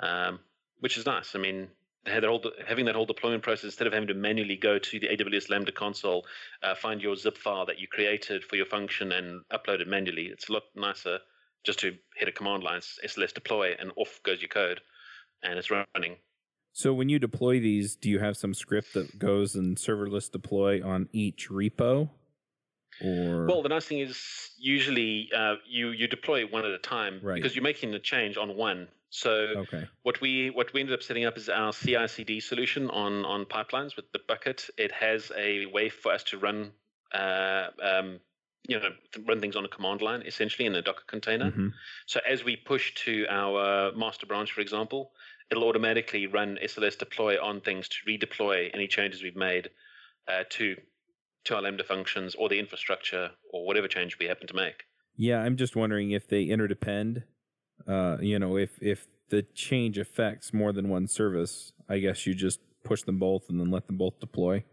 um, which is nice. I mean, that whole, having that whole deployment process instead of having to manually go to the AWS Lambda console, uh, find your zip file that you created for your function and upload it manually. It's a lot nicer just to hit a command line, SLS deploy, and off goes your code, and it's running. So when you deploy these, do you have some script that goes and serverless deploy on each repo? Or well, the nice thing is usually uh, you you deploy one at a time right. because you're making the change on one. So Okay. what we what we ended up setting up is our CI/CD solution on on pipelines with the bucket. It has a way for us to run, uh, um, you know, run things on a command line essentially in a Docker container. Mhm. So as we push to our master branch, for example, it'll automatically run SLS deploy on things to redeploy any changes we've made uh, to to our Lambda functions or the infrastructure or whatever change we happen to make. Yeah, I'm just wondering if they interdepend. Uh, you know, if if the change affects more than one service, I guess you just push them both and then let them both deploy.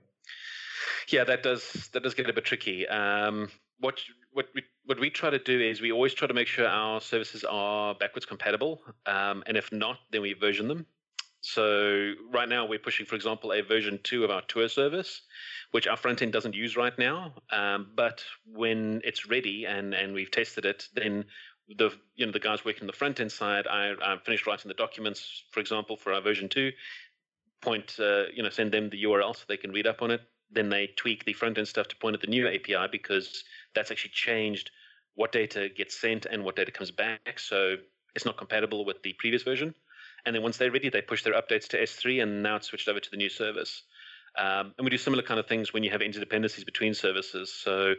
Yeah, that does that does get a bit tricky. Um, what what we what we try to do is we always try to make sure our services are backwards compatible, um, and if not, then we version them. So right now we're pushing, for example, a version two of our tour service, which our front end doesn't use right now. Um, but when it's ready and and we've tested it, then the you know the guys working the front end side, I I finished writing the documents, for example, for our version two. Point uh, you know send them the URL so they can read up on it. Then they tweak the front end stuff to point at the new API because that's actually changed what data gets sent and what data comes back. So it's not compatible with the previous version. And then once they're ready, they push their updates to S3, and now it's switched over to the new service. Um, and we do similar kind of things when you have interdependencies between services. So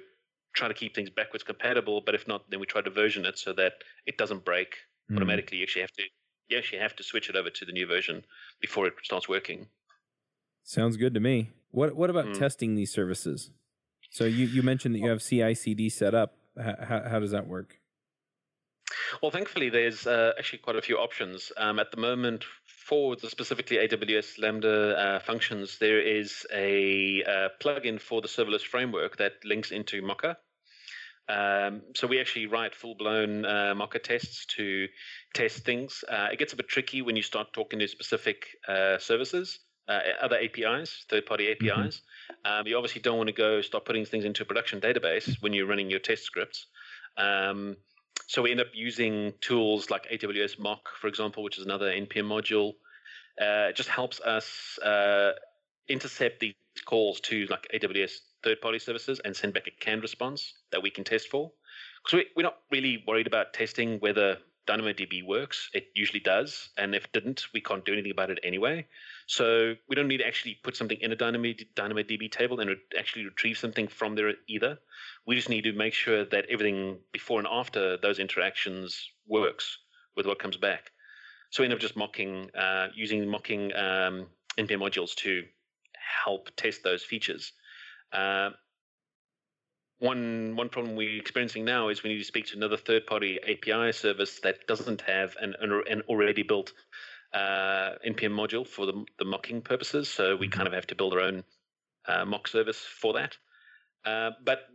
try to keep things backwards compatible, but if not, then we try to version it so that it doesn't break Mm. automatically. You actually have to you actually have to switch it over to the new version before it starts working. Sounds good to me. What what about Mm. testing these services? So you, you mentioned that you have CI/CD set up. H- how, how does that work? Well, thankfully, there's uh, actually quite a few options. Um, at the moment, for the specifically AWS Lambda uh, functions, there is a uh, plugin for the serverless framework that links into Mocha. Um, so we actually write full-blown uh, Mocha tests to test things. Uh, it gets a bit tricky when you start talking to specific uh, services, uh, other APIs, third-party APIs. Um, you obviously don't want to go start putting things into a production database when you're running your test scripts. Um, so we end up using tools like AWS Mock, for example, which is another NPM module. Uh, it just helps us uh, intercept these calls to like AWS third-party services and send back a canned response that we can test for. Because we, we're not really worried about testing whether DynamoDB works. It usually does, and if it didn't, we can't do anything about it anyway. So we don't need to actually put something in a Dynamo, DynamoDB table and re- actually retrieve something from there either. We just need to make sure that everything before and after those interactions works with what comes back. So we end up just mocking, uh, using mocking um, NPM modules to help test those features. Uh, one one problem we're experiencing now is we need to speak to another third-party API service that doesn't have an, an already built uh, npm module for the, the mocking purposes. So we kind of have to build our own uh, mock service for that. Uh, but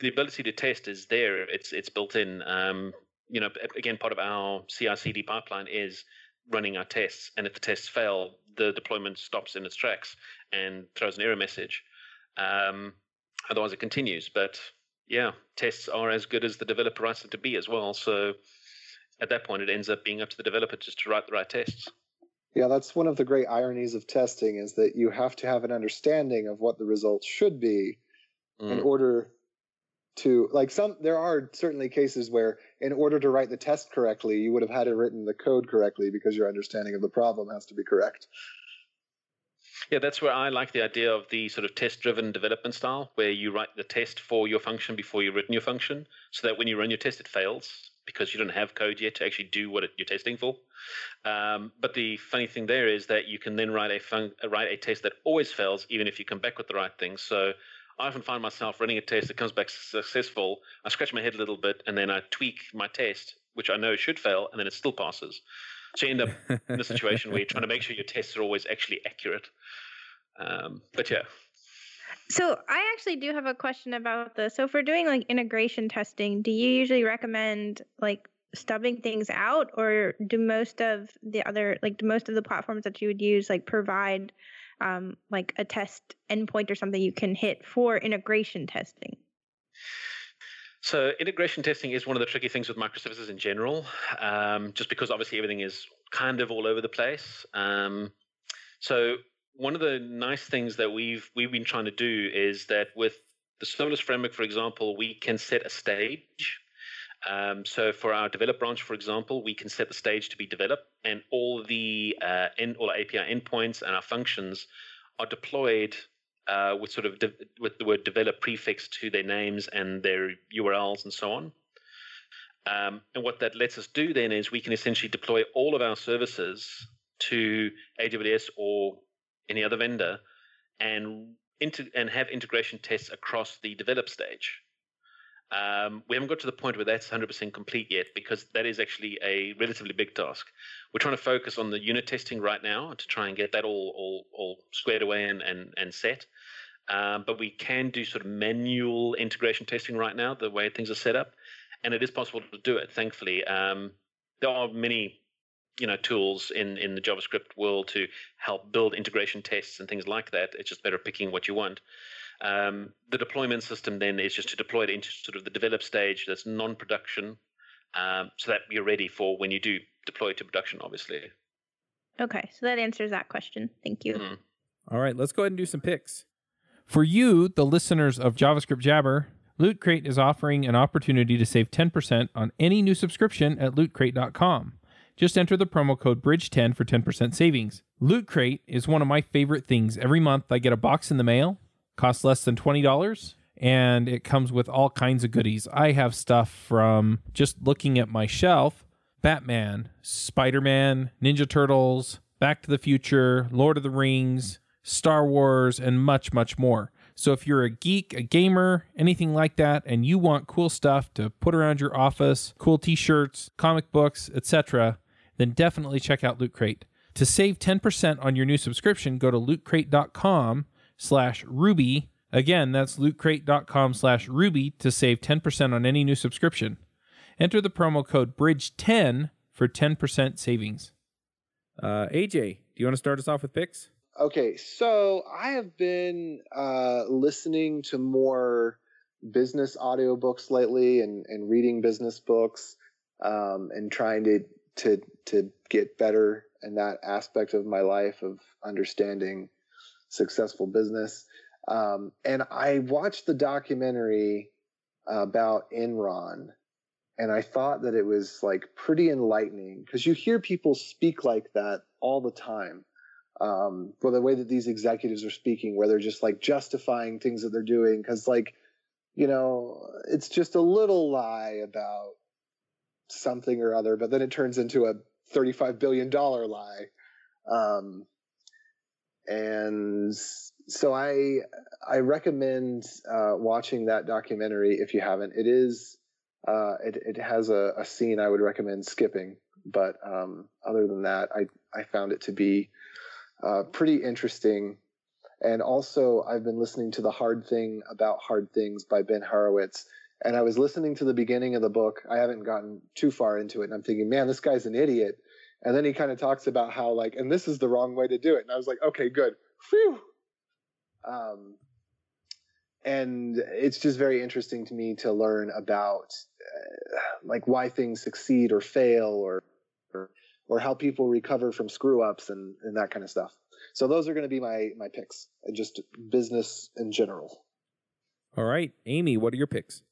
the ability to test is there. It's it's built in. Um, you know, again, part of our CI/CD pipeline is running our tests, and if the tests fail, the deployment stops in its tracks and throws an error message. Um, otherwise, it continues. But yeah, tests are as good as the developer writes them to be as well. So at that point, it ends up being up to the developer just to write the right tests. Yeah, that's one of the great ironies of testing is that you have to have an understanding of what the results should be in Mm. order to like some there are certainly cases where in order to write the test correctly you would have had it written the code correctly because your understanding of the problem has to be correct Yeah, that's where I like the idea of the sort of test driven development style, where you write the test for your function before you've written your function, so that when you run your test, it fails because you don't have code yet to actually do what it, you're testing for. Um, but the funny thing there is that you can then write a fun, write a test that always fails, even if you come back with the right thing. So I often find myself running a test that comes back successful. I scratch my head a little bit, and then I tweak my test, which I know should fail, and then it still passes. So you end up in a situation where you're trying to make sure your tests are always actually accurate. Um, but yeah, So I actually do have a question about this. So for doing like integration testing, do you usually recommend like stubbing things out or do most of the other like most of the platforms that you would use like provide um, like a test endpoint or something you can hit for integration testing? So integration testing is one of the tricky things with microservices in general, um, just because obviously everything is kind of all over the place. Um, so one of the nice things that we've we've been trying to do is that with the serverless framework, for example, we can set a stage. Um, so for our develop branch, for example, we can set the stage to be developed, and all the uh, in, all our API endpoints and our functions are deployed uh, with sort of de- with the word develop prefixed to their names and their URLs and so on. Um, and what that lets us do then is we can essentially deploy all of our services to AWS or any other vendor and and have integration tests across the develop stage. Um, we haven't got to the point where that's 100% complete yet because that is actually a relatively big task. We're trying to focus on the unit testing right now to try and get that all all, all squared away and and, and set. Um, but we can do sort of manual integration testing right now, the way things are set up, and it is possible to do it. Thankfully, um, there are many you know tools in in the JavaScript world to help build integration tests and things like that. It's just better picking what you want. Um, the deployment system then is just to deploy it into sort of the develop stage that's non-production, um, so that you're ready for when you do deploy it to production. Obviously. Okay, so that answers that question. Thank you. Mhm. All right, let's go ahead and do some picks. For you, the listeners of JavaScript Jabber, Loot Crate is offering an opportunity to save 10% on any new subscription at lootcrate.com. Just enter the promo code BRIDGE10 for 10% savings. Loot Crate is one of my favorite things. Every month I get a box in the mail, costs less than $20, and it comes with all kinds of goodies. I have stuff from just looking at my shelf Batman, Spider Man, Ninja Turtles, Back to the Future, Lord of the Rings, Star Wars, and much, much more. So if you're a geek, a gamer, anything like that, and you want cool stuff to put around your office, cool t-shirts, comic books, etc., then definitely check out Loot Crate. To save 10% on your new subscription, go to lootcrate.com slash ruby. Again, that's lootcrate.com slash ruby to save 10% on any new subscription. Enter the promo code BRIDGE10 for 10% savings. Uh, AJ, do you want to start us off with picks? Okay, so I have been uh, listening to more business audiobooks lately and, and reading business books um, and trying to, to to get better in that aspect of my life of understanding successful business. Um, and I watched the documentary about Enron and I thought that it was like pretty enlightening because you hear people speak like that all the time um, for the way that these executives are speaking, where they're just like justifying things that they're doing because, like, you know, it's just a little lie about something or other, but then it turns into a thirty-five billion dollar lie. Um, and so I I recommend uh, watching that documentary if you haven't. It is uh, it it has a, a scene I would recommend skipping, but um, other than that, I I found it to be uh, pretty interesting. And also, I've been listening to The Hard Thing About Hard Things by Ben Horowitz. And I was listening to the beginning of the book. I haven't gotten too far into it. And I'm thinking, man, this guy's an idiot. And then he kind of talks about how, like, and this is the wrong way to do it. And I was like, okay, good. Phew. Um, and it's just very interesting to me to learn about, uh, like, why things succeed or fail or, or or how people recover from screw ups and, and that kind of stuff. So those are going to be my my picks and just business in general. All right, Aimee, what are your picks?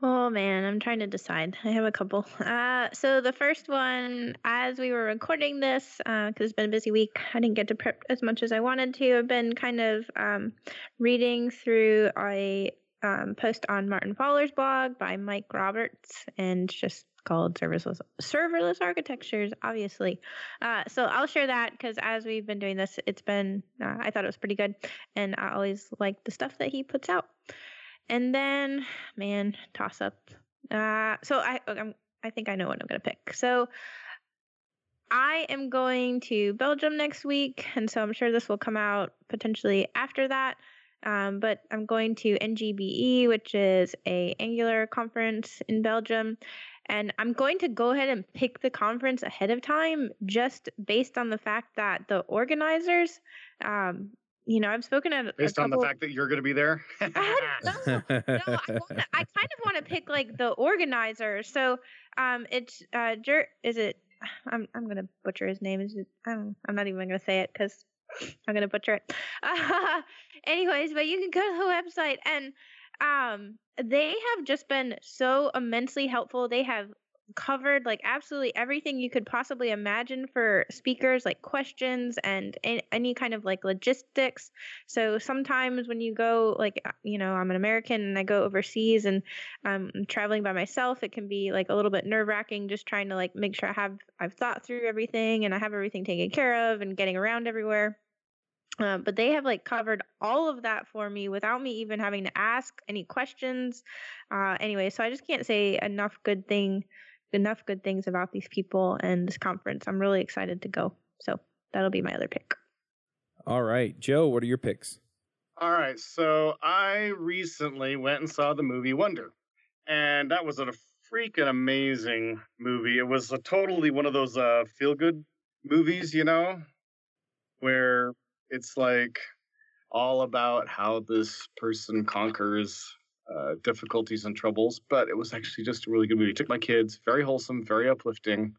Oh man, I'm trying to decide. I have a couple. Uh, so the first one, as we were recording this, because it's been a busy week, I didn't get to prep as much as I wanted to. I've been kind of um, reading through a um, post on Martin Fowler's blog by Mike Roberts, and just called serverless serverless architectures obviously uh, so i'll share that because as we've been doing this it's been uh, i thought it was pretty good and i always like the stuff that he puts out and then man toss up. Uh, so i I'm, i think i know what i'm to pick. So I am going to Belgium next week, and so I'm sure this will come out potentially after that. Um, but I'm going to NGBE, which is a Angular conference in Belgium, and I'm going to go ahead and pick the conference ahead of time, just based on the fact that the organizers, um, you know, I've spoken at Based on the fact that you're going to be there. I don't know. no, I, wanna, I kind of want to pick like the organizer. So, um, it's uh, Jer- is it? I'm I'm gonna butcher his name. Is it? I'm I'm not even gonna say it because I'm gonna butcher it. Uh, anyways, but you can go to the website and Um, they have just been so immensely helpful. They have covered like absolutely everything you could possibly imagine for speakers like questions and any kind of like logistics so sometimes when you go like uh, you know i'm an american and i go overseas and i'm traveling by myself it can be like a little bit nerve wracking just trying to like make sure i have i've thought through everything and i have everything taken care of and getting around everywhere uh, but they have like covered all of that for me without me even having to ask any questions. Uh, anyway, so I just can't say enough good thing enough good things about these people and this conference. I'm really excited to go. So that'll be my other pick. All right, Joe, what are your picks? All right, so I recently went and saw the movie Wonder, and that was a freaking amazing movie. It was a totally one of those uh, feel good movies, you know, where it's like all about how this person conquers uh, difficulties and troubles, but it was actually just a really good movie. Took my kids, very wholesome, very uplifting.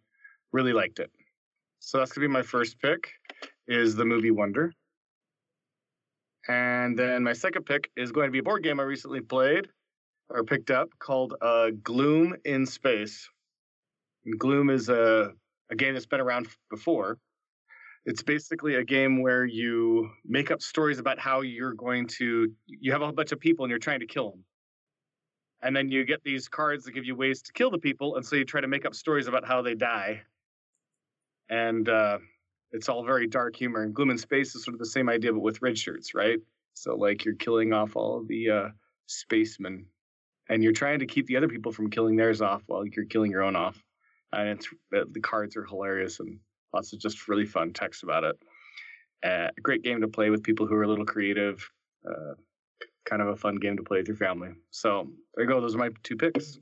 Really liked it. So that's gonna be my first pick. Is the movie Wonder. And then my second pick is going to be a board game I recently played or picked up called uh, Gloom in Space. And Gloom is a, a game that's been around before. It's basically a game where you make up stories about how you're going to, you have a whole bunch of people and you're trying to kill them and then you get these cards that give you ways to kill the people and so you try to make up stories about how they die. And uh, it's all very dark humor and gloom in space is sort of the same idea but with red shirts right? So like you're killing off all of the uh, spacemen and you're trying to keep the other people from killing theirs off while you're killing your own off. And it's uh, the cards are hilarious and lots of just really fun text about it. Uh, a great game to play with people who are a little creative uh, kind of a fun game to play with your family. So there you go. Those are my two picks.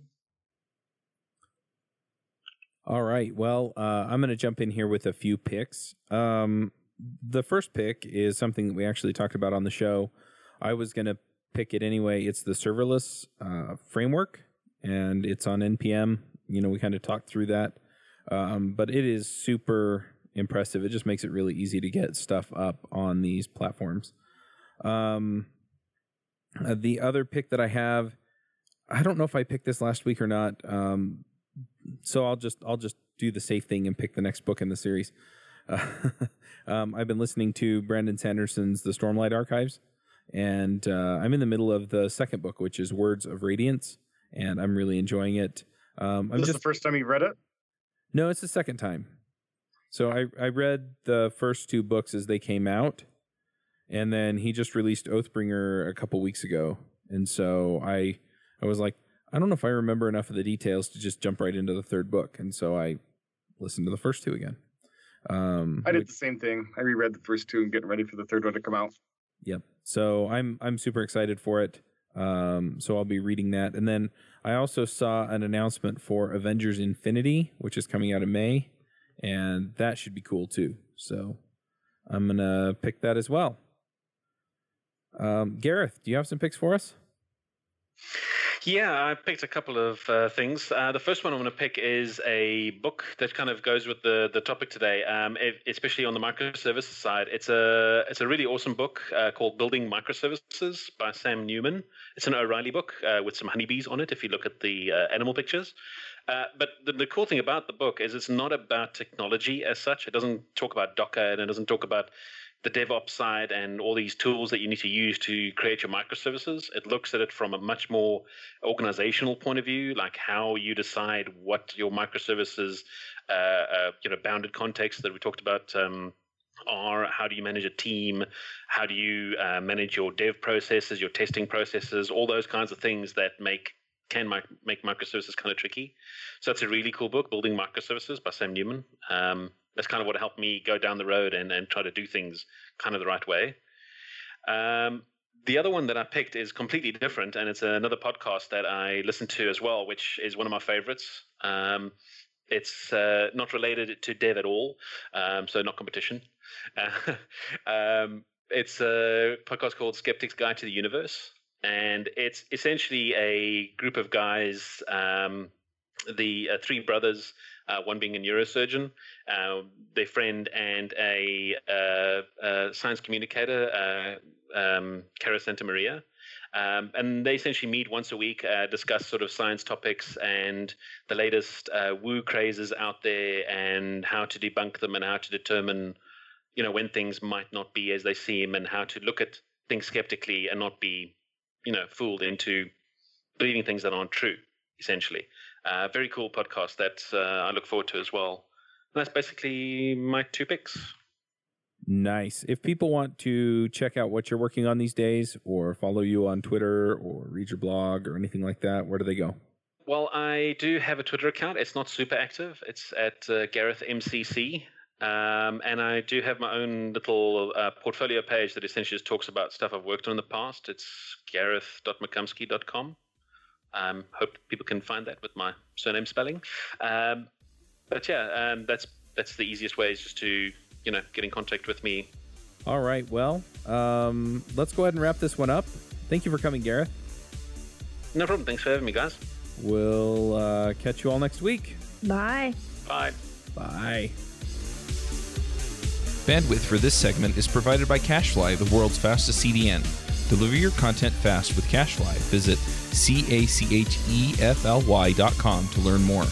All right. Well, uh, I'm going to jump in here with a few picks. Um, the first pick is something that we actually talked about on the show. I was going to pick it anyway. It's the serverless uh, framework, and it's on NPM. You know, we kind of talked through that, um, but it is super impressive. It just makes it really easy to get stuff up on these platforms. Um, uh, the other pick that I have, I don't know if I picked this last week or not. Um, so I'll just I'll just do the safe thing and pick the next book in the series. Uh, um, I've been listening to Brandon Sanderson's The Stormlight Archives, and uh, I'm in the middle of the second book, which is Words of Radiance, and I'm really enjoying it. Um, I'm this just, the first time you read it? No, it's the second time. So I I read the first two books as they came out, and then he just released Oathbringer a couple weeks ago, and so I I was like, I don't know if I remember enough of the details to just jump right into the third book, and so I listened to the first two again. Um, I did which, the same thing. I reread the first two and getting ready for the third one to come out. Yep. So I'm I'm super excited for it. Um, so I'll be reading that, and then I also saw an announcement for Avengers Infinity, which is coming out in May, and that should be cool too. So I'm gonna pick that as well. Um, Gareth, do you have some picks for us? Yeah, I picked a couple of uh, things. Uh, the first one I'm going to pick is a book that kind of goes with the the topic today, um, especially on the microservices side. It's a it's a really awesome book uh, called Building Microservices by Sam Newman. It's an O'Reilly book uh, with some honeybees on it. If you look at the uh, animal pictures, uh, but the, the, cool thing about the book is it's not about technology as such. It doesn't talk about Docker and it doesn't talk about the DevOps side and all these tools that you need to use to create your microservices. It looks at it from a much more organizational point of view, like how you decide what your microservices, uh, uh, you know, bounded context that we talked about. Um, are how do you manage a team how do you uh, manage your dev processes your testing processes all those kinds of things that make can make microservices kind of tricky so that's a really cool book building microservices by sam newman um, that's kind of what helped me go down the road and, and try to do things kind of the right way. Um, the other one that I picked is completely different, and it's another podcast that I listen to as well, which is one of my favorites. Um, it's uh, not related to dev at all, um, so not competition. Uh, it's a podcast called Skeptic's Guide to the Universe, and it's essentially a group of guys, um, the uh, three brothers uh, one being a neurosurgeon, uh, their friend, and a, uh, science communicator, uh, um, Cara Santa Maria. Um, and they essentially meet once a week, uh, discuss sort of science topics and the latest uh, woo crazes out there, and how to debunk them, and how to determine, you know, when things might not be as they seem, and how to look at things skeptically and not be, you know, fooled into believing things that aren't true. Essentially, uh, very cool podcast that uh, I look forward to as well. And that's basically my two picks. Nice. If people want to check out what you're working on these days, or follow you on Twitter, or read your blog, or anything like that, where do they go? Well, I do have a Twitter account. It's not super active. It's at uh, Gareth MCC. Um, and I do have my own little uh, portfolio page that essentially just talks about stuff I've worked on in the past. It's gareth.mccumskey.com. Um, hope people can find that with my surname spelling. Um, but yeah, um, that's that's the easiest way is just to you know get in contact with me. All right. Well, um, let's go ahead and wrap this one up. Thank you for coming, Gareth. No problem. Thanks for having me, guys. We'll uh, catch you all next week. Bye. Bye. Bye. Bandwidth for this segment is provided by CacheFly, the world's fastest CDN. Deliver your content fast with CacheFly. Visit C A C H E F L Y dot com to learn more.